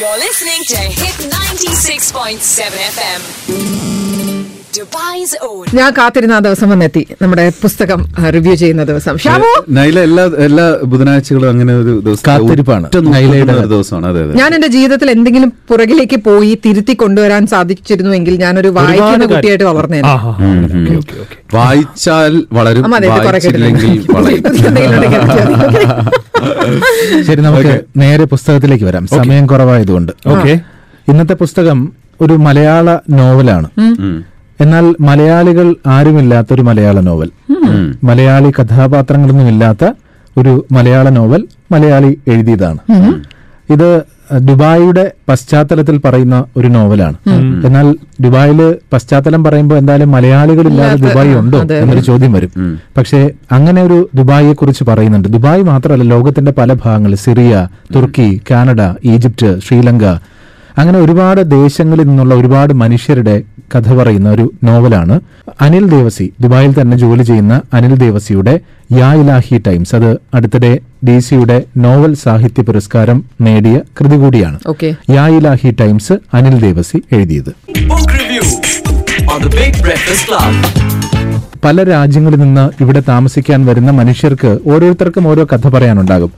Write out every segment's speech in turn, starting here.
You're listening to Hit 96.7 FM. ഞാൻ കാത്തിരുന്ന ആ ദിവസം വന്നെത്തി. നമ്മുടെ പുസ്തകം റിവ്യൂ ചെയ്യുന്ന ദിവസം. ഷാമു നൈല എല്ലാ എല്ലാ ബുധനാഴ്ചകളും അങ്ങനെ ഒരു ദിവസം കാത്തിരിപ്പാണ്. ഒറ്റ നോക്കുന്ന നൈലയുടെ ഒരു ദിവസമാണ്. അതെ അതെ. ഞാൻ എന്റെ ജീവിതത്തിൽ എന്തെങ്കിലും പുറകിലേക്ക് പോയി തിരുത്തി കൊണ്ടുവരാൻ സാധിച്ചിരുന്നുവെങ്കിൽ ഞാനൊരു വായിക്കുന്ന കുട്ടിയായിട്ട് വളർന്നേനെ. വായിച്ചാൽ വളരും അമ്മ, അതെ, ഇത് കുറെ വായിച്ചില്ലെങ്കിൽ വളയും. എന്തെങ്കിലും ഉണ്ടെങ്കിൽ എനിക്ക് ശരി നമുക്ക് നേരെ പുസ്തകത്തിലേക്ക് വരാം. സമയം കുറവായതുകൊണ്ട്. ഓക്കെ ഇന്നത്തെ പുസ്തകം ഒരു മലയാള നോവലാണ്. എന്നാൽ മലയാളികൾ ആരുമില്ലാത്ത ഒരു മലയാള നോവൽ. മലയാളി കഥാപാത്രങ്ങളൊന്നും ഇല്ലാത്ത ഒരു മലയാള നോവൽ മലയാളി എഴുതിയതാണ്. ഇത് ദുബായിയുടെ പശ്ചാത്തലത്തിൽ പറയുന്ന ഒരു നോവലാണ്. എന്നാൽ ദുബായിൽ പശ്ചാത്തലം പറയുമ്പോൾ എന്തായാലും മലയാളികളില്ലാതെ ദുബായ് ഉണ്ടോ എന്നൊരു ചോദ്യം വരും. പക്ഷേ അങ്ങനെ ഒരു ദുബായിയെ കുറിച്ച് പറയുന്നുണ്ട്. ദുബായ് മാത്രമല്ല ലോകത്തിന്റെ പല ഭാഗങ്ങൾ സിറിയ തുർക്കി കാനഡ ഈജിപ്റ്റ് ശ്രീലങ്ക. അങ്ങനെ ഒരുപാട് ദേശങ്ങളിൽ നിന്നുള്ള ഒരുപാട് മനുഷ്യരുടെ കഥ പറയുന്ന ഒരു നോവലാണ്. അനിൽ ദേവസി ദുബായിൽ തന്നെ ജോലി ചെയ്യുന്ന അനിൽ ദേവസിയുടെ യാ ഇലാഹി ടൈംസ്. അത് അടുത്തിടെ ഡി സിയുടെ നോവൽ സാഹിത്യ പുരസ്കാരം നേടിയ കൃതി കൂടിയാണ്. യാ ഇലാഹി ടൈംസ് അനിൽ ദേവസി എഴുതിയത്. Book review on the Big Breakfast Club. പല രാജ്യങ്ങളിൽ നിന്ന് ഇവിടെ താമസിക്കാൻ വരുന്ന മനുഷ്യർക്ക് ഓരോരുത്തർക്കും ഓരോ കഥ പറയാനുണ്ടാകും.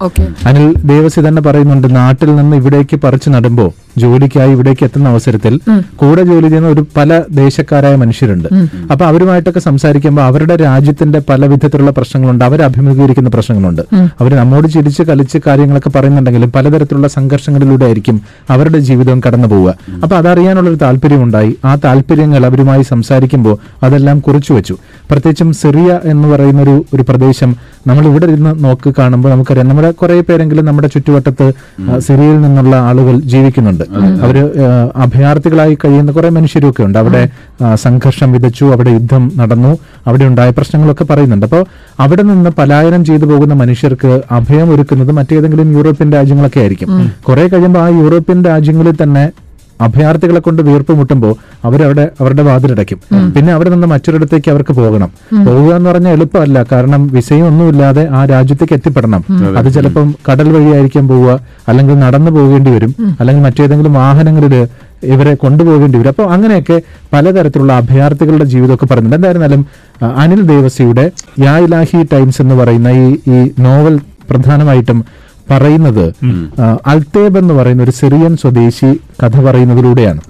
അനിൽ ദേവസി തന്നെ പറയുന്നുണ്ട് നാട്ടിൽ നിന്ന് ഇവിടേക്ക് പറിച്ചു നടുമ്പോ ജോലിക്കായി ഇവിടേക്ക് എത്തുന്ന അവസരത്തിൽ കൂടെ ജോലി ചെയ്യുന്ന ഒരു പല ദേശക്കാരായ മനുഷ്യരുണ്ട്. അപ്പൊ അവരുമായിട്ടൊക്കെ സംസാരിക്കുമ്പോൾ അവരുടെ രാജ്യത്തിന്റെ പല വിധത്തിലുള്ള പ്രശ്നങ്ങളുണ്ട് അവർ അഭിമുഖീകരിക്കുന്ന പ്രശ്നങ്ങളുണ്ട്. അവർ നമ്മോട് ചിരിച്ച് കളിച്ച് കാര്യങ്ങളൊക്കെ പറയുന്നുണ്ടെങ്കിലും പലതരത്തിലുള്ള സംഘർഷങ്ങളിലൂടെ ആയിരിക്കും അവരുടെ ജീവിതം കടന്നു പോവുക. അപ്പൊ അതറിയാനുള്ള ഒരു താല്പര്യമുണ്ടായി. ആ താല്പര്യങ്ങൾ അവരുമായി സംസാരിക്കുമ്പോൾ അതെല്ലാം കുറിച്ചു വെച്ചു. പ്രത്യേകിച്ചും സിറിയ എന്ന് പറയുന്ന ഒരു ഒരു പ്രദേശം നമ്മൾ ഇവിടെ ഇരുന്ന് നോക്കി കാണുമ്പോൾ നമുക്കറിയാം. നമ്മുടെ കുറെ പേരെങ്കിലും നമ്മുടെ ചുറ്റുവട്ടത്ത് സിറിയയിൽ നിന്നുള്ള ആളുകൾ ജീവിക്കുന്നുണ്ട്. അവർ അവർ അഭയാർത്ഥികളായി കഴിയുന്ന കുറെ മനുഷ്യരൊക്കെ ഉണ്ട്. അവിടെ സംഘർഷം വിതച്ചു അവിടെ യുദ്ധം നടന്നു അവിടെ ഉണ്ടായ പ്രശ്നങ്ങളൊക്കെ പറയുന്നുണ്ട്. അപ്പോൾ അവിടെ നിന്ന് പലായനം ചെയ്തു പോകുന്ന മനുഷ്യർക്ക് അഭയം ഒരുക്കുന്നത് മറ്റേതെങ്കിലും യൂറോപ്യൻ രാജ്യങ്ങളൊക്കെ ആയിരിക്കും. കുറെ കഴിയുമ്പോൾ ആ യൂറോപ്യൻ രാജ്യങ്ങളിൽ തന്നെ അഭയാർത്ഥികളെ കൊണ്ട് വീർപ്പ് മുട്ടുമ്പോൾ അവരവിടെ അവരുടെ വാതിലടയ്ക്കും. പിന്നെ അവിടെ നിന്ന് മറ്റൊരിടത്തേക്ക് അവർക്ക് പോകണം. പോവുക എന്ന് പറഞ്ഞാൽ എളുപ്പമല്ല. കാരണം വിസയും ഒന്നുമില്ലാതെ ആ രാജ്യത്തേക്ക് എത്തിപ്പെടണം. അത്. ചിലപ്പം കടൽ വഴിയായിരിക്കാം പോവുക അല്ലെങ്കിൽ നടന്നു പോകേണ്ടി വരും അല്ലെങ്കിൽ മറ്റേതെങ്കിലും വാഹനങ്ങളിൽ ഇവരെ കൊണ്ടുപോകേണ്ടി വരും. അപ്പോൾ അങ്ങനെയൊക്കെ പലതരത്തിലുള്ള അഭയാർത്ഥികളുടെ ജീവിതമൊക്കെ പറയുന്നുണ്ട്. എന്തായിരുന്നാലും അനിൽ ദേവസിയുടെ യാ ഇലാഹി ടൈംസ് എന്ന് പറയുന്ന ഈ ഈ നോവൽ പ്രധാനമായിട്ടും പറയുന്നത് അൽതേബ് അൽത്തേബ് എന്ന് പറയുന്ന ഒരു സിറിയൻ സ്വദേശി കഥ പറയുന്നതിലൂടെയാണ്.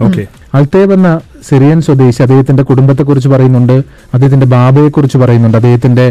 അൽത്തേബ് എന്ന സിറിയൻ സ്വദേശി അദ്ദേഹത്തിന്റെ കുടുംബത്തെക്കുറിച്ച് പറയുന്നുണ്ട് അദ്ദേഹത്തിന്റെ ബാബയെ കുറിച്ച് പറയുന്നുണ്ട് അദ്ദേഹത്തിന്റെ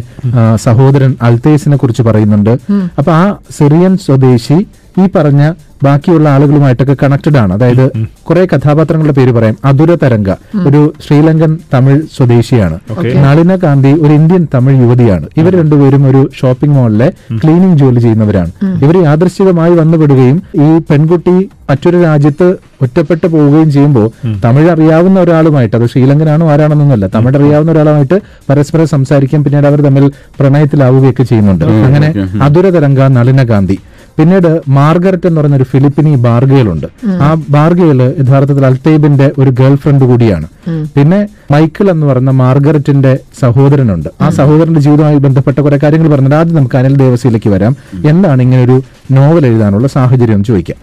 സഹോദരൻ അൽത്തേസിനെ കുറിച്ച് പറയുന്നുണ്ട് അപ്പൊ ആ സിറിയൻ സ്വദേശി ഈ പറഞ്ഞ ബാക്കിയുള്ള ആളുകളുമായിട്ടൊക്കെ കണക്റ്റഡ് ആണ്. അതായത് കുറെ കഥാപാത്രങ്ങളുടെ പേര് പറയാം. അതുര തരംഗ ഒരു ശ്രീലങ്കൻ തമിഴ് സ്വദേശിയാണ്. നളിന കാന്തി ഒരു ഇന്ത്യൻ തമിഴ് യുവതിയാണ്. ഇവർ രണ്ടുപേരും ഒരു ഷോപ്പിംഗ് മാളിലെ ക്ലീനിങ് ജോലി ചെയ്യുന്നവരാണ്. ഇവർ യാദൃശ്ചികമായി വന്നുപെടുകയും ഈ പെൺകുട്ടി മറ്റൊരു രാജ്യത്ത് ഒറ്റപ്പെട്ടു പോവുകയും ചെയ്യുമ്പോൾ തമിഴ് അറിയാവുന്ന ഒരാളുമായിട്ട് അത് ശ്രീലങ്കനാണോ ആരാണെന്നൊന്നുമല്ല തമിഴ് അറിയാവുന്ന ഒരാളുമായിട്ട് പരസ്പരം സംസാരിക്കും പിന്നീട് അവർ തമ്മിൽ പ്രണയത്തിലാവുകയൊക്കെ ചെയ്യുന്നുണ്ട്. അങ്ങനെ അതുര തരംഗ നളിന ഗാന്ധി. പിന്നീട് മാർഗരറ്റ് എന്ന് പറയുന്ന ഒരു ഫിലിപ്പിനി ബാർഗേലുണ്ട് ആ ബാർഗേൽ യഥാർത്ഥത്തിൽ അൽത്തേബിന്റെ ഒരു ഗേൾ ഫ്രണ്ട് കൂടിയാണ്. പിന്നെ മൈക്കിൾ എന്ന് പറയുന്ന മാർഗരറ്റിന്റെ സഹോദരനുണ്ട്. ആ സഹോദരന്റെ ജീവിതവുമായി ബന്ധപ്പെട്ട കുറെ കാര്യങ്ങൾ പറഞ്ഞത് ആദ്യം നമുക്ക് അനിൽ ദേവസിയിലേക്ക് വരാം. എന്താണ് ഇങ്ങനെ ഒരു നോവൽ എഴുതാനുള്ള സാഹചര്യം ചോദിക്കാം.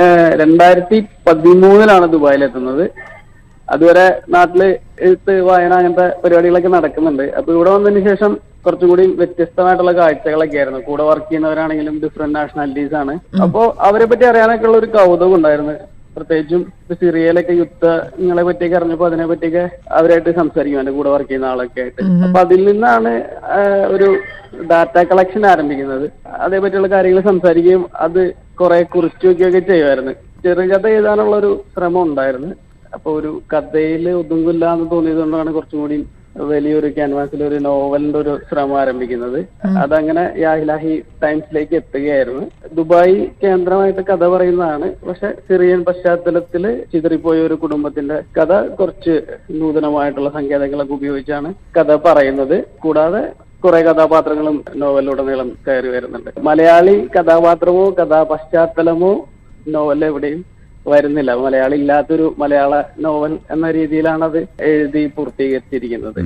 ഏഹ്, രണ്ടായിരത്തി പതിമൂന്നിലാണ് ദുബായിലെത്തുന്നത്. അതുവരെ നാട്ടിൽ എഴുത്ത് വായന അങ്ങനത്തെ പരിപാടികളൊക്കെ നടക്കുന്നുണ്ട്. അപ്പൊ ഇവിടെ വന്നതിന് ശേഷം കുറച്ചും കൂടി വ്യത്യസ്തമായിട്ടുള്ള കാഴ്ചകളൊക്കെ ആയിരുന്നു. കൂടെ വർക്ക് ചെയ്യുന്നവരാണെങ്കിലും ഡിഫറെന്റ് നാഷണാലിറ്റീസ് ആണ്. അപ്പോ അവരെ പറ്റി അറിയാനൊക്കെ ഉള്ള ഒരു കൗതുകം ഉണ്ടായിരുന്നു. പ്രത്യേകിച്ചും സിറിയയിലൊക്കെ യുദ്ധങ്ങളെ പറ്റിയൊക്കെ അറിഞ്ഞപ്പോ അതിനെ പറ്റിയൊക്കെ അവരായിട്ട് സംസാരിക്കും എന്റെ കൂടെ വർക്ക് ചെയ്യുന്ന ആളൊക്കെ ആയിട്ട്. അപ്പൊ അതിൽ നിന്നാണ് ഒരു ഡാറ്റ കളക്ഷൻ ആരംഭിക്കുന്നത്. അതേപറ്റിയുള്ള കാര്യങ്ങൾ സംസാരിക്കുകയും അത് കുറെ കുറിച്ചു വെക്കുകയൊക്കെ ചെയ്യുമായിരുന്നു. ചെറുകഥ എഴുതാനുള്ള ഒരു ശ്രമം ഉണ്ടായിരുന്നു. അപ്പൊ ഒരു കഥയിൽ ഒതുങ്ങില്ല എന്ന് തോന്നിയതുകൊണ്ടാണ് കുറച്ചും കൂടി വലിയൊരു ക്യാൻവാസിൽ ഒരു നോവലിന്റെ ഒരു ശ്രമം ആരംഭിക്കുന്നത്. അതങ്ങനെ യാഹിലാഹി ടൈംസിലേക്ക് എത്തുകയായിരുന്നു. ദുബായ് കേന്ദ്രമായിട്ട് കഥ പറയുന്നതാണ്. പക്ഷെ സിറിയൻ പശ്ചാത്തലത്തിൽ ചിതറിപ്പോയ ഒരു കുടുംബത്തിന്റെ കഥ കുറച്ച് നൂതനമായിട്ടുള്ള സങ്കേതങ്ങളൊക്കെ ഉപയോഗിച്ചാണ് കഥ പറയുന്നത്. കൂടാതെ കുറെ കഥാപാത്രങ്ങളും നോവലിലുടനീളം കയറി വരുന്നുണ്ട്. മലയാളി കഥാപാത്രമോ കഥാപശ്ചാത്തലമോ നോവൽ എവിടെയും വരുന്നില്ല. മലയാളം ഇല്ലാത്തൊരു മലയാള നോവൽ എന്ന രീതിയിലാണ് അത് എഴുതി പൂർത്തീകരിച്ചിരിക്കുന്നത്.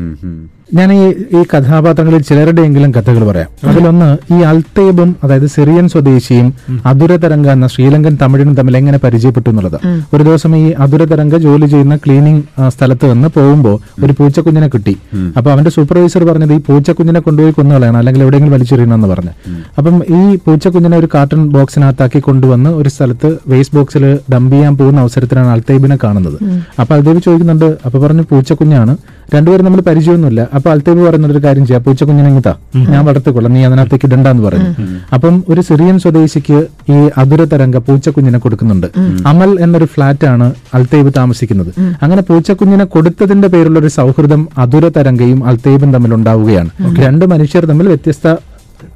ഞാൻ ഈ ഈ കഥാപാത്രങ്ങളിൽ ചിലരുടെയെങ്കിലും കഥകൾ പറയാം. അതിലൊന്ന് ഈ അൽത്തേബും അതായത് സിറിയൻ സ്വദേശിയും അതുരതരംഗ എന്ന ശ്രീലങ്കൻ തമിഴിനും തമ്മിൽ എങ്ങനെ പരിചയപ്പെട്ടു എന്നുള്ളത്. ഒരു ദിവസം ഈ അതുരതരംഗ ജോലി ചെയ്യുന്ന ക്ലീനിങ് സ്ഥലത്ത് നിന്ന് പോകുമ്പോൾ ഒരു പൂച്ചക്കുഞ്ഞിനെ കിട്ടി. അപ്പൊ അവന്റെ സൂപ്പർവൈസർ പറഞ്ഞത് ഈ പൂച്ചക്കുഞ്ഞിനെ കൊണ്ടുപോയി കൊന്നുകളയണം അല്ലെങ്കിൽ എവിടെയെങ്കിലും വലിച്ചെറിയണമെന്ന് പറഞ്ഞു. അപ്പം ഈ പൂച്ചക്കുഞ്ഞിനെ ഒരു കാർട്ടൺ ബോക്സിനകത്താക്കി കൊണ്ടുവന്ന് ഒരു സ്ഥലത്ത് വേസ്റ്റ് ബോക്സിൽ ഡംപ് ചെയ്യാൻ പോകുന്ന അവസരത്തിലാണ് അൽത്തൈബിനെ കാണുന്നത്. അപ്പൊ അൽത്തേബ് ചോദിക്കുന്നുണ്ട് അപ്പൊ പറഞ്ഞു പൂച്ചക്കുഞ്ഞാണ്. രണ്ടുപേരും നമ്മൾ പരിചയമൊന്നുമില്ല. അപ്പൊ അൽത്തൈബ് പറയുന്നത് ഒരു കാര്യം ചെയ്യാം. പൂച്ചക്കുഞ്ഞിനെ ഇങ്ങത്താ ഞാൻ വളർത്തിക്കൊള്ളാം. നീ അതിനകത്തേക്ക് ഇടണ്ടെന്ന് പറഞ്ഞു അപ്പം ഒരു സിറിയൻ സ്വദേശിക്ക് ഈ അതുര തരംഗ പൂച്ചക്കുഞ്ഞിനെ കൊടുക്കുന്നുണ്ട്. അമൽ എന്നൊരു ഫ്ലാറ്റ് ആണ് അൽതൈബ് താമസിക്കുന്നത്. അങ്ങനെ പൂച്ചക്കുഞ്ഞിനെ കൊടുത്തതിന്റെ പേരുള്ള ഒരു സൗഹൃദം അതുര തരംഗയും അൽത്തേബും തമ്മിൽ ഉണ്ടാവുകയാണ്. രണ്ട് മനുഷ്യർ തമ്മിൽ വ്യത്യസ്ത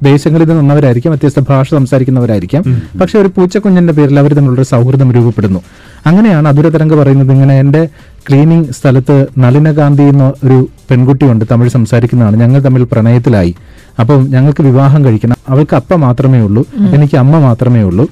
ദേശങ്ങളിൽ നിന്ന് വന്നവരായിരിക്കാം വ്യത്യസ്ത ഭാഷ സംസാരിക്കുന്നവരായിരിക്കാം. പക്ഷെ ഒരു പൂച്ചക്കുഞ്ഞിന്റെ പേരിൽ അവർ തമ്മിലുള്ള സൗഹൃദം രൂപപ്പെടുന്നു. അങ്ങനെയാണ് അതുരതരംഗ പറയുന്നത്. ഇങ്ങനെ എന്റെ ക്ലീനിങ് സ്ഥലത്ത് നളിനകാന്തി എന്ന ഒരു പെൺകുട്ടിയുണ്ട് തമിഴ് സംസാരിക്കുന്നതാണ്. ഞങ്ങൾ തമ്മിൽ പ്രണയത്തിലായി. അപ്പം ഞങ്ങൾക്ക് വിവാഹം കഴിക്കണം. അവൾക്ക് അപ്പ മാത്രമേ ഉള്ളൂ. എനിക്ക് അമ്മ മാത്രമേ ഉള്ളൂ.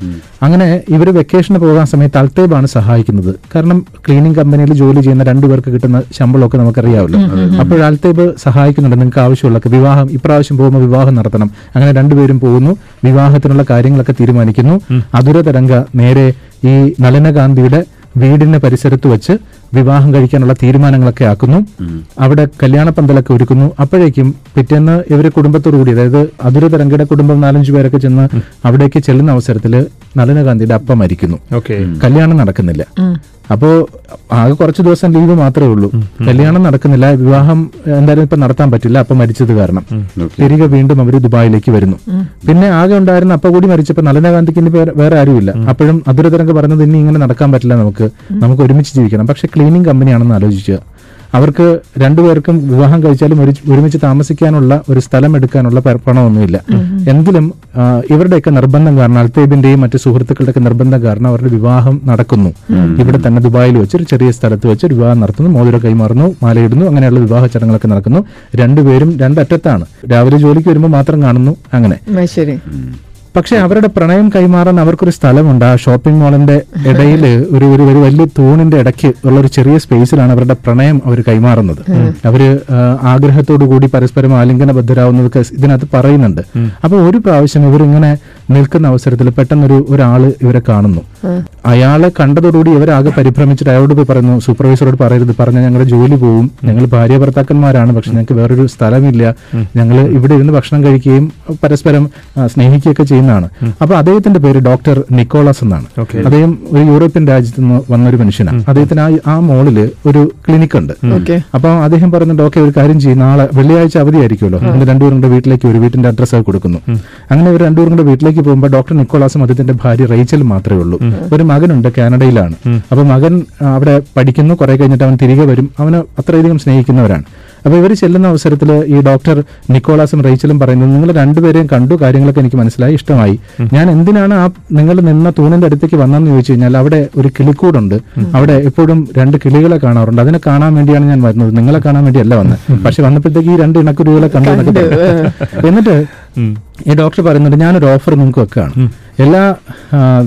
അങ്ങനെ ഇവർ വെക്കേഷന് പോകാൻ സമയത്ത് അൽത്തേബാണ് സഹായിക്കുന്നത്. കാരണം ക്ലീനിങ് കമ്പനിയിൽ ജോലി ചെയ്യുന്ന രണ്ടുപേർക്ക് കിട്ടുന്ന ശമ്പളമൊക്കെ നമുക്കറിയാമല്ലോ അപ്പോൾ അൽത്തേബ് സഹായിക്കുന്നുണ്ട് നിങ്ങൾക്ക് ആവശ്യമുള്ള വിവാഹം ഇപ്രാവശ്യം പോകുമ്പോൾ വിവാഹം നടത്തണം. അങ്ങനെ രണ്ടുപേരും പോകുന്നു. വിവാഹത്തിനുള്ള കാര്യങ്ങളൊക്കെ തീരുമാനിക്കുന്നു. അതുര തരംഗ നേരെ ഈ നളിനകാന്തിയുടെ വീടിന്റെ പരിസരത്ത് വെച്ച് വിവാഹം കഴിക്കാനുള്ള തീരുമാനങ്ങളൊക്കെ ആക്കുന്നു. അവിടെ കല്യാണ പന്തലൊക്കെ ഒരുക്കുന്നു. അപ്പോഴേക്കും പിറ്റേന്ന് ഇവരെ കുടുംബത്തോടു കൂടി അതായത് അതൊരു തരംഗയുടെ കുടുംബം നാലഞ്ചു പേരൊക്കെ ചെന്ന് അവിടേക്ക് ചെല്ലുന്ന അവസരത്തിൽ നളിനകാന്തിയുടെ അപ്പ മരിക്കുന്നു. ഓക്കെ. കല്യാണം നടക്കുന്നില്ല. അപ്പോ ആകെ കുറച്ച് ദിവസം ലീവ് മാത്രമേ ഉള്ളൂ. കല്യാണം നടക്കുന്നില്ല. വിവാഹം എന്തായാലും ഇപ്പൊ നടത്താൻ പറ്റില്ല. അപ്പൊ മരിച്ചത് കാരണം. തിരികെ വീണ്ടും അവർ ദുബായിലേക്ക് വരുന്നു. പിന്നെ ആകെ ഉണ്ടായിരുന്ന അപ്പ കൂടി മരിച്ചപ്പോ നളിനകാന്തിക്ക് ഇനി വേറെ- വേറെ ആരുമില്ല. അപ്പോഴും അതുരതരംഗ പറഞ്ഞത് ഇനി ഇങ്ങനെ നടക്കാൻ പറ്റില്ല നമുക്ക്. നമുക്ക് ഒരുമിച്ച് ജീവിക്കണം. പക്ഷെ ക്ലീനിങ് കമ്പനിയാണെന്ന് ആലോചിക്കുക അവർക്ക് രണ്ടുപേർക്കും വിവാഹം കഴിച്ചാലും ഒരു- ഒരുമിച്ച് താമസിക്കാനുള്ള ഒരു സ്ഥലം എടുക്കാനുള്ള പണമൊന്നുമില്ല. എങ്കിലും ഇവരുടെയൊക്കെ നിർബന്ധം കാരണം അൽത്തേബിന്റെയും മറ്റു സുഹൃത്തുക്കളുടെയൊക്കെ നിർബന്ധം കാരണം അവരുടെ വിവാഹം നടക്കുന്നു. ഇവിടെ തന്നെ ദുബായിൽ വെച്ച് ഒരു ചെറിയ സ്ഥലത്ത് വെച്ച് ഒരു വിവാഹം നടത്തുന്നു. മോതിരം കൈമാറുന്നു മാലയിടുന്നു അങ്ങനെയുള്ള വിവാഹ ചടങ്ങുകളൊക്കെ നടക്കുന്നു. രണ്ടുപേരും രണ്ടറ്റത്താണ്. രാവിലെ ജോലിക്ക് വരുമ്പോൾ മാത്രം കാണുന്നു അങ്ങനെ. പക്ഷെ അവരുടെ പ്രണയം കൈമാറാൻ അവർക്കൊരു സ്ഥലമുണ്ട്. ആ ഷോപ്പിംഗ് മാളിന്റെ ഇടയിൽ ഒരു ഒരു ഒരു വലിയ തൂണിന്റെ ഇടയ്ക്ക് ഉള്ള ഒരു ചെറിയ സ്പേസിലാണ് അവരുടെ പ്രണയം അവർ കൈമാറുന്നത്. അവർ ആഗ്രഹത്തോടു കൂടി പരസ്പരം ആലിംഗനബദ്ധരാവുന്നതൊക്കെ ഇതിനകത്ത് പറയുന്നുണ്ട്. അപ്പൊ ഒരു പ്രാവശ്യം ഇവർ ഇങ്ങനെ നിൽക്കുന്ന അവസരത്തിൽ പെട്ടെന്നൊരു ഒരാൾ ഇവരെ കാണുന്നു. അയാളെ കണ്ടതോടുകൂടി ഇവരാകെ പരിഭ്രമിച്ചിട്ട് അയാളോട് പോയി പറയുന്നു സൂപ്പർവൈസറോട് പറയരുത്. പറഞ്ഞ ഞങ്ങളുടെ ജോലി പോവും. ഞങ്ങൾ ഭാര്യ ഭർത്താക്കന്മാരാണ് പക്ഷെ ഞങ്ങൾക്ക് വേറൊരു സ്ഥലമില്ല. ഞങ്ങൾ ഇവിടെ ഇരുന്ന് ഭക്ഷണം കഴിക്കുകയും പരസ്പരം സ്നേഹിക്കുകയൊക്കെ ചെയ്യുന്നതാണ്. അപ്പൊ അദ്ദേഹത്തിന്റെ പേര് ഡോക്ടർ നിക്കോളസ് എന്നാണ്. അദ്ദേഹം ഒരു യൂറോപ്യൻ രാജ്യത്ത് നിന്ന് വന്ന ഒരു മനുഷ്യനാണ് അദ്ദേഹത്തിന് ആ മോളിൽ ഒരു ക്ലിനിക് ഉണ്ട്. ഓക്കെ. അപ്പൊ അദ്ദേഹം പറയുന്നുണ്ട് ഓക്കെ ഒരു കാര്യം ചെയ്യും. നാളെ വെള്ളിയാഴ്ച അവധിയായിരിക്കുമല്ലോ. രണ്ടുപേരുടെ വീട്ടിലേക്ക് ഒരു വീട്ടിന്റെ അഡ്രസ്സ് കൊടുക്കുന്നു. അങ്ങനെ ഇവർ രണ്ടുപേരും കൂടെ വീട്ടിലേക്ക് പോകുമ്പോൾ ഡോക്ടർ നിക്കോളാസും അദ്ദേഹത്തിന്റെ ഭാര്യ റേച്ചൽ മാത്രമേ ഉള്ളൂ. ഒരു മകനുണ്ട് കാനഡയിലാണ്. അപ്പൊ മകൻ അവിടെ പഠിക്കുന്നു കുറെ കഴിഞ്ഞിട്ട് അവൻ തിരികെ വരും. അവന് അത്രയധികം സ്നേഹിക്കുന്നവരാണ്. അപ്പൊ ഇവർ ചെല്ലുന്ന അവസരത്തിൽ ഈ ഡോക്ടർ നിക്കോളാസും റേച്ചലും പറയുന്നത് നിങ്ങൾ രണ്ടുപേരെയും കണ്ടു കാര്യങ്ങളൊക്കെ എനിക്ക് മനസ്സിലായി ഇഷ്ടമായി. ഞാൻ എന്തിനാണ് ആ നിങ്ങൾ നിന്ന തൂണിന്റെ അടുത്തേക്ക് വന്നതെന്ന് ചോദിച്ചു കഴിഞ്ഞാൽ അവിടെ ഒരു കിളിക്കൂടുണ്ട്. അവിടെ എപ്പോഴും രണ്ട് കിളികളെ കാണാറുണ്ട്. അതിനെ കാണാൻ വേണ്ടിയാണ് ഞാൻ വരുന്നത്. നിങ്ങളെ കാണാൻ വേണ്ടിയല്ല വന്നത് പക്ഷെ വന്നപ്പോഴത്തേക്ക് ഈ രണ്ട് ഇണക്കുരുവികളെ കണ്ടു എന്നിട്ട് ഈ ഡോക്ടർ പറയുന്നുണ്ട് ഞാനൊരു ഓഫർ നിങ്ങൾക്ക് വെക്കുകയാണ്. എല്ലാ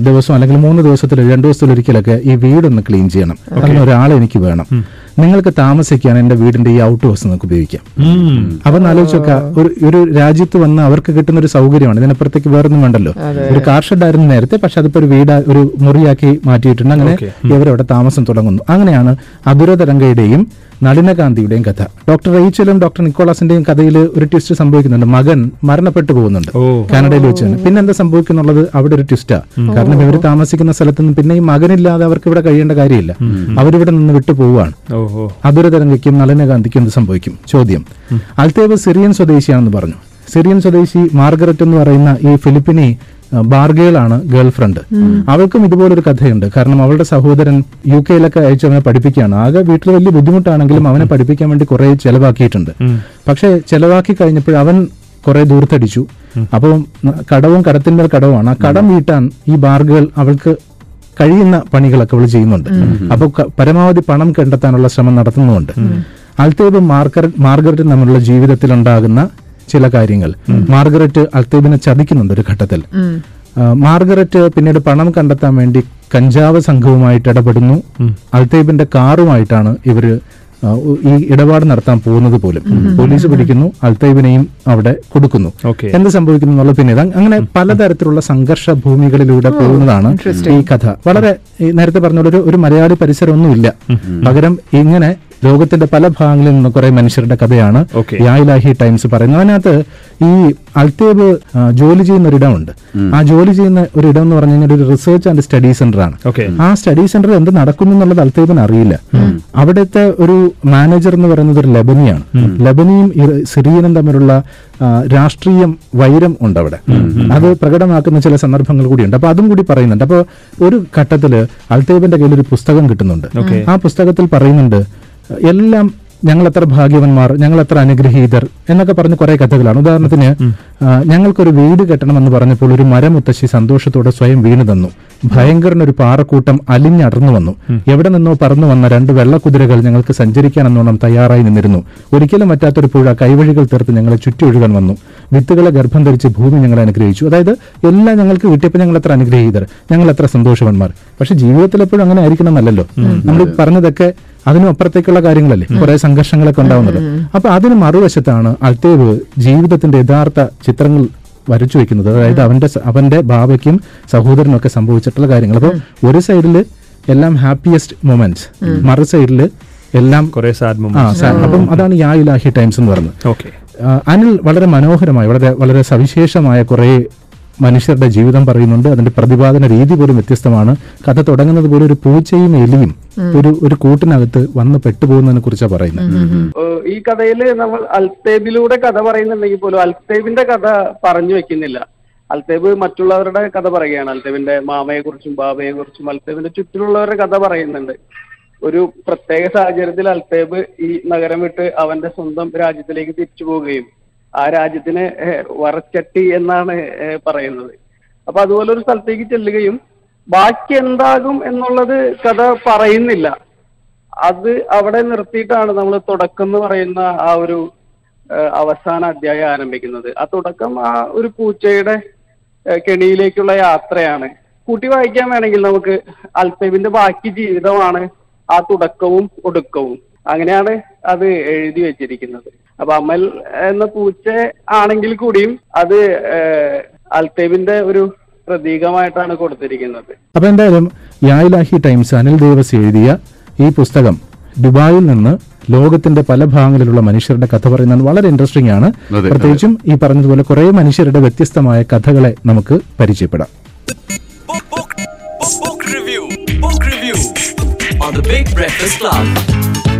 ദിവസവും അല്ലെങ്കിൽ മൂന്ന് ദിവസത്തിൽ രണ്ടു ദിവസത്തിൽ ഒരിക്കലൊക്കെ ഈ വീടൊന്ന് ക്ലീൻ ചെയ്യണം. അതിന് ഒരാളെ എനിക്ക് വേണം. നിങ്ങൾക്ക് താമസിക്കാൻ എന്റെ വീടിന്റെ ഈ ഔട്ട് ഹൗസ് നിങ്ങൾക്ക് ഉപയോഗിക്കാം. അപ്പൊ ഒന്ന് ആലോചിച്ച് നോക്കുക ഒരു ഒരു രാജ്യത്ത് വന്ന് അവർക്ക് കിട്ടുന്ന ഒരു സൗകര്യമാണ്. ഇതിനപ്പുറത്തേക്ക് വേറൊന്നും വേണ്ടല്ലോ. ഒരു കാർ ഷെഡായിരുന്നു നേരത്തെ പക്ഷെ അതിപ്പോ ഒരു വീട് ഒരു മുറിയാക്കി മാറ്റിയിട്ടുണ്ട്. അങ്ങനെ ഇവരവിടെ താമസം തുടങ്ങുന്നു. അങ്ങനെയാണ് അതുരതരംഗയുടെയും നളിനകാന്തിയുടെയും കഥ. ഡോക്ടർ റേച്ചലും ഡോക്ടർ നിക്കോളാസിന്റെയും കഥയിൽ ഒരു ട്വിസ്റ്റ് സംഭവിക്കുന്നുണ്ട്. മകൻ മരണപ്പെട്ടു പോകുന്നുണ്ട്. കാനഡയിൽ വെച്ച് തന്നെ പിന്നെ എന്താ സംഭവിക്കുന്നുള്ളത്? അവിടെ ഒരു ട്വിസ്റ്റാ കാരണം ഇവർ താമസിക്കുന്ന സ്ഥലത്ത് നിന്ന് പിന്നെ ഈ മകനില്ലാതെ അവർക്ക് ഇവിടെ കഴിയേണ്ട കാര്യമില്ല. അവരിവിടെ നിന്ന് വിട്ടു പോവുകയാണ്. അതുരതരംഗയ്ക്കും നളിനകാന്തിക്കും എന്ത് സംഭവിക്കും? ചോദ്യം. അൽത്തേവ് സിറിയൻ സ്വദേശിയാണെന്ന് പറഞ്ഞു. സിറിയൻ സ്വദേശി മാർഗരറ്റ് എന്ന് പറയുന്ന ഈ ഫിലിപ്പിനി ബാർഗേളാണ് ഗേൾ ഫ്രണ്ട് അവൾക്കും ഇതുപോലൊരു കഥയുണ്ട്. കാരണം അവളുടെ സഹോദരൻ യു കെയിലൊക്കെ അയച്ച് അവനെ പഠിപ്പിക്കുകയാണ്. ആകെ വീട്ടിൽ വലിയ ബുദ്ധിമുട്ടാണെങ്കിലും അവനെ പഠിപ്പിക്കാൻ വേണ്ടി കുറെ ചെലവാക്കിയിട്ടുണ്ട്. പക്ഷെ ചെലവാക്കി കഴിഞ്ഞപ്പോൾ അവൻ കുറെ ദൂർത്തടിച്ചു. അപ്പം കടവും കടത്തിന്മേൽ കടവുമാണ്. ആ കടം വീട്ടാൻ ഈ ബാർഗേൾ അവൾക്ക് കഴിയുന്ന പണികളൊക്കെ അവൾ ചെയ്യുന്നുണ്ട്. അപ്പോൾ പരമാവധി പണം കണ്ടെത്താനുള്ള ശ്രമം നടത്തുന്നുമുണ്ട്. അൽത്തേബും മാർഗര മാർഗരറ്റും തമ്മിലുള്ള ജീവിതത്തിൽ ഉണ്ടാകുന്ന ചില കാര്യങ്ങൾ. മാർഗരറ്റ് അൽത്തേബിനെ ചതിക്കുന്നുണ്ട് ഒരു ഘട്ടത്തിൽ. മാർഗരറ്റ് പിന്നീട് പണം കണ്ടെത്താൻ വേണ്ടി കഞ്ചാവ് സംഘവുമായിട്ട് ഇടപെടുന്നു. അൽത്തേബിന്റെ കാറുമായിട്ടാണ് ഇവർ ഈ ഇടപാട് നടത്താൻ പോകുന്നത് പോലും. പോലീസ് പിടിക്കുന്നു അൽത്തൈബിനെയും അവിടെ കൊടുക്കുന്നു. എന്ത് സംഭവിക്കുന്നു എന്നുള്ളത് പിന്നീട് അങ് അങ്ങനെ പലതരത്തിലുള്ള സംഘർഷ ഭൂമികളിലൂടെ പോകുന്നതാണ് ഈ കഥ. വളരെ നേരത്തെ പറഞ്ഞ ഒരു ഒരു മലയാളി പരിസരമൊന്നുമില്ല. പകരം ഇങ്ങനെ ലോകത്തിന്റെ പല ഭാഗങ്ങളിൽ നിന്ന് കുറെ മനുഷ്യരുടെ കഥയാണ്. യായിലാഹി ടൈംസ് പറയുന്നത്. അതിനകത്ത് ഈ അൽത്തേബ് ജോലി ചെയ്യുന്ന ഒരിടമുണ്ട് ആ ജോലി ചെയ്യുന്ന ഒരു ഇടം എന്ന് പറഞ്ഞു കഴിഞ്ഞാൽ ഒരു റിസർച്ച് ആൻഡ് സ്റ്റഡി സെന്റർ ആണ്. ആ സ്റ്റഡി സെന്റർ എന്ത് നടക്കുന്നു എന്നുള്ളത് അൽത്തേബിന് അറിയില്ല. അവിടുത്തെ ഒരു മാനേജർ എന്ന് പറയുന്നത് ഒരു ലബനിയാണ്. ലബനിയും സിറിയനും തമ്മിലുള്ള രാഷ്ട്രീയം വൈരം ഉണ്ട് അവിടെ. അത് പ്രകടമാക്കുന്ന ചില സന്ദർഭങ്ങൾ കൂടിയുണ്ട്. അപ്പൊ അതും കൂടി പറയുന്നുണ്ട്. അപ്പൊ ഒരു ഘട്ടത്തിൽ അൽത്തേബിന്റെ കയ്യിൽ ഒരു പുസ്തകം കിട്ടുന്നുണ്ട്. ആ പുസ്തകത്തിൽ പറയുന്നുണ്ട് എല്ലാം ഞങ്ങൾ എത്ര ഭാഗ്യവന്മാർ ഞങ്ങൾ എത്ര അനുഗ്രഹീതർ എന്നൊക്കെ പറഞ്ഞ് കുറെ കഥകളാണ്. ഉദാഹരണത്തിന് ഞങ്ങൾക്കൊരു വീട് കെട്ടണം എന്ന് പറഞ്ഞപ്പോൾ ഒരു മരമുത്തശ്ശി സന്തോഷത്തോടെ സ്വയം വീണു തന്നു ഭയങ്കരനൊരു പാറക്കൂട്ടം അലിഞ്ഞടർന്നു വന്നു. എവിടെ നിന്നോ പറന്നു വന്ന രണ്ട് വെള്ളക്കുതിരകൾ ഞങ്ങൾക്ക് സഞ്ചരിക്കാനെന്നോണം തയ്യാറായി നിന്നിരുന്നു. ഒരിക്കലും പറ്റാത്തൊരു പുഴ കൈവഴികൾ തീർത്ത് ഞങ്ങളെ ചുറ്റി ഒഴുകാൻ വന്നു. വിത്തുകളെ ഗർഭം ധരിച്ച് ഭൂമി ഞങ്ങളെ അനുഗ്രഹിച്ചു. അതായത് എല്ലാം ഞങ്ങൾക്ക് കിട്ടിയപ്പോൾ ഞങ്ങൾ എത്ര അനുഗ്രഹീതർ ഞങ്ങൾ എത്ര സന്തോഷവന്മാർ. പക്ഷെ ജീവിതത്തിൽ എപ്പോഴും അങ്ങനെ ആയിരിക്കണം എന്നല്ലോ നമ്മൾ പറഞ്ഞതൊക്കെ അതിനും അപ്പുറത്തേക്കുള്ള കാര്യങ്ങളല്ലേ? കുറെ സംഘർഷങ്ങളൊക്കെ ഉണ്ടാവുന്നത്. അപ്പൊ അതിന് മറുവശത്താണ് അൽത്തേവ് ജീവിതത്തിന്റെ യഥാർത്ഥ ചിത്രങ്ങൾ വരച്ചു വെക്കുന്നത്. അതായത് അവന്റെ അവന്റെ ബാബയ്ക്കും സഹോദരനും ഒക്കെ സംഭവിച്ചിട്ടുള്ള കാര്യങ്ങൾ. അപ്പൊ ഒരു സൈഡിൽ എല്ലാം ഹാപ്പിയസ്റ്റ് മൊമെന്റ്സ് മറു സൈഡിൽ എല്ലാം കുറെ സാഡ് അപ്പം അതാണ് യാ ഇലാഹി ടൈംസ് എന്ന് പറയുന്നത്. അനിൽ വളരെ മനോഹരമായി വളരെ വളരെ സവിശേഷമായ കുറെ മനുഷ്യരുടെ ജീവിതം പറയുന്നുണ്ട്. അതിന്റെ പ്രതിപാദന രീതി പോലും വ്യത്യസ്തമാണ്. കഥ തുടങ്ങുന്നത് പോലെ ഒരു പൂച്ചയും എലിയും ഒരു ഒരു കൂട്ടിനകത്ത് വന്ന് പെട്ടുപോകുന്നതിനെ കുറിച്ചാണ് പറയുന്നത്. ഈ കഥയിൽ നമ്മൾ അൽത്തേബിലൂടെ കഥ പറയുന്നുണ്ടെങ്കിൽ പോലും അൽത്തേബിന്റെ കഥ പറഞ്ഞു വെക്കുന്നില്ല. അൽത്തേബ് മറ്റുള്ളവരുടെ കഥ പറയുകയാണ്. അൽത്തേബിന്റെ മാമയെ കുറിച്ചും ബാബയെ കുറിച്ചും അൽത്തേബിന്റെ ചുറ്റിലുള്ളവരുടെ കഥ പറയുന്നുണ്ട്. ഒരു പ്രത്യേക സാഹചര്യത്തിൽ അൽത്തേബ് ഈ നഗരം വിട്ട് അവന്റെ സ്വന്തം രാജ്യത്തിലേക്ക് തിരിച്ചു പോവുകയും ആ രാജ്യത്തിന് വറച്ചട്ടി എന്നാണ് പറയുന്നത്. അപ്പൊ അതുപോലെ ഒരു സ്ഥലത്തേക്ക് ചെല്ലുകയും ബാക്കി എന്താകും എന്നുള്ളത് കഥ പറയുന്നില്ല. അത് അവിടെ നിർത്തിയിട്ടാണ് നമ്മൾ തുടക്കം എന്ന് പറയുന്ന ആ ഒരു അവസാന അധ്യായം ആരംഭിക്കുന്നത്. ആ തുടക്കം ആ ഒരു പൂച്ചയുടെ കെണിയിലേക്കുള്ള യാത്രയാണ്. കൂട്ടി വായിക്കാൻ വേണമെങ്കിൽ നമുക്ക് അൽത്തേബിന്റെ ബാക്കി ജീവിതമാണ് ആ തുടക്കവും ഒടുക്കവും. അങ്ങനെയാണ് അത് എഴുതി വെച്ചിരിക്കുന്നത്. അപ്പൊ അമൽ എന്ന പൂച്ച ആണെങ്കിൽ കൂടിയും അത് അൽത്തേബിന്റെ ഒരു പ്രതീകമായിട്ടാണ് കൊടുത്തിരിക്കുന്നത് അപ്പൊ എന്തായാലും യായിലാഹി ടൈംസ് അനിൽ ദേവസ് എഴുതിയ ഈ പുസ്തകം ദുബായിൽ നിന്ന് ലോകത്തിന്റെ പല ഭാഗങ്ങളിലുള്ള മനുഷ്യരുടെ കഥ പറയുന്നത് വളരെ ഇൻട്രസ്റ്റിംഗ് ആണ് പ്രത്യേകിച്ചും ഈ പറഞ്ഞതുപോലെ കുറെ മനുഷ്യരുടെ വ്യത്യസ്തമായ കഥകളെ നമുക്ക് പരിചയപ്പെടാം Book, book, book, book review. Book review on the Big Breakfast Club.